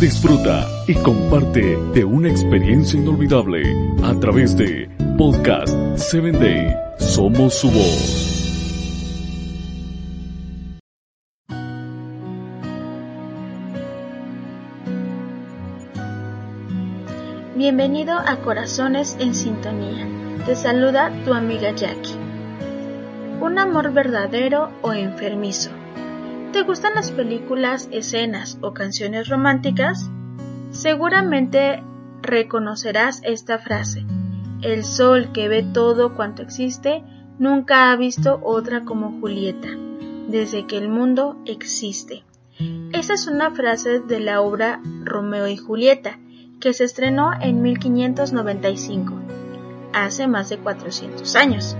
Disfruta y comparte de una experiencia inolvidable a través de Podcast 7 Day. Somos su voz. Bienvenido a Corazones en Sintonía. Te saluda tu amiga Jackie. Un amor verdadero o enfermizo. ¿Te gustan las películas, escenas o canciones románticas? Seguramente reconocerás esta frase. El sol que ve todo cuanto existe nunca ha visto otra como Julieta, desde que el mundo existe. Esa es una frase de la obra Romeo y Julieta, que se estrenó en 1595, hace más de 400 años,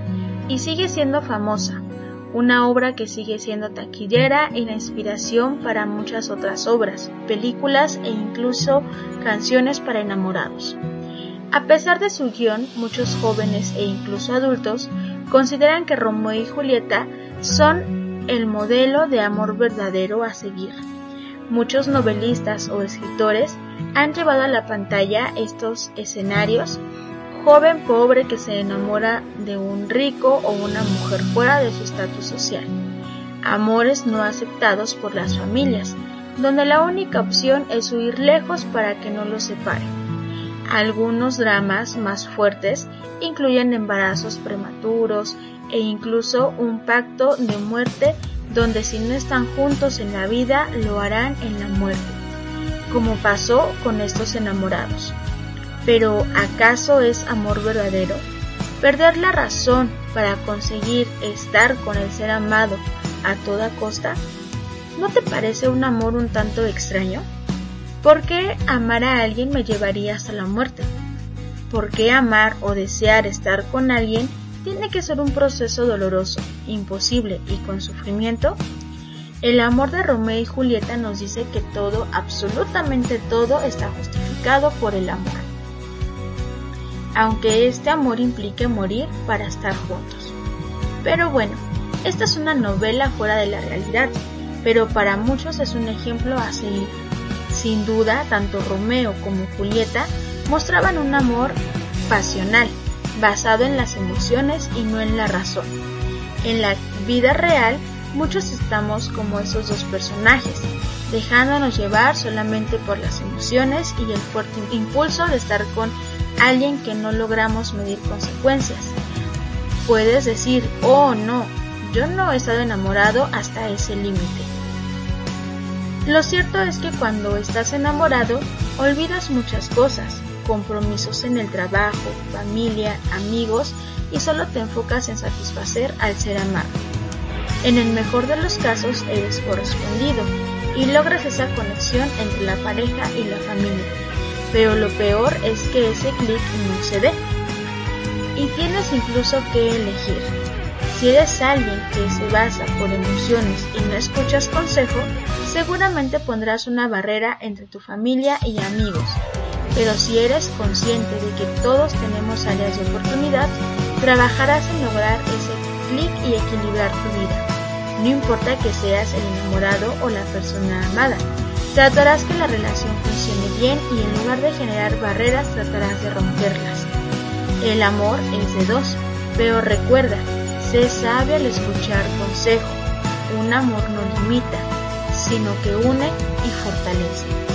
y sigue siendo famosa, una obra que sigue siendo taquillera y la inspiración para muchas otras obras, películas e incluso canciones para enamorados. A pesar de su guion, muchos jóvenes e incluso adultos consideran que Romeo y Julieta son el modelo de amor verdadero a seguir. Muchos novelistas o escritores han llevado a la pantalla estos escenarios joven pobre que se enamora de un rico o una mujer fuera de su estatus social. Amores no aceptados por las familias, donde la única opción es huir lejos para que no los separen. Algunos dramas más fuertes incluyen embarazos prematuros e incluso un pacto de muerte donde si no están juntos en la vida lo harán en la muerte, como pasó con estos enamorados. Pero ¿acaso es amor verdadero? ¿Perder la razón para conseguir estar con el ser amado a toda costa? ¿No te parece un amor un tanto extraño? ¿Por qué amar a alguien me llevaría hasta la muerte? ¿Por qué amar o desear estar con alguien tiene que ser un proceso doloroso, imposible y con sufrimiento? El amor de Romeo y Julieta nos dice que todo, absolutamente todo, está justificado por el amor aunque este amor implique morir para estar juntos. Pero bueno, esta es una novela fuera de la realidad, pero para muchos es un ejemplo a seguir. Sin duda, tanto Romeo como Julieta mostraban un amor pasional, basado en las emociones y no en la razón. En la vida real, muchos estamos como esos dos personajes, dejándonos llevar solamente por las emociones y el fuerte impulso de estar con alguien que no logramos medir consecuencias. Puedes decir, oh no, yo no he estado enamorado hasta ese límite. Lo cierto es que cuando estás enamorado, olvidas muchas cosas, compromisos en el trabajo, familia, amigos, y solo te enfocas en satisfacer al ser amado. En el mejor de los casos eres correspondido y logras esa conexión entre la pareja y la familia pero lo peor es que ese clic no se dé. Y tienes incluso que elegir. Si eres alguien que se basa por emociones y no escuchas consejo, seguramente pondrás una barrera entre tu familia y amigos. Pero si eres consciente de que todos tenemos áreas de oportunidad, trabajarás en lograr ese clic y equilibrar tu vida. No importa que seas el enamorado o la persona amada, Tratarás que la relación funcione bien y en lugar de generar barreras tratarás de romperlas. El amor es de dos, pero recuerda, sé sabio al escuchar consejo. Un amor no limita, sino que une y fortalece.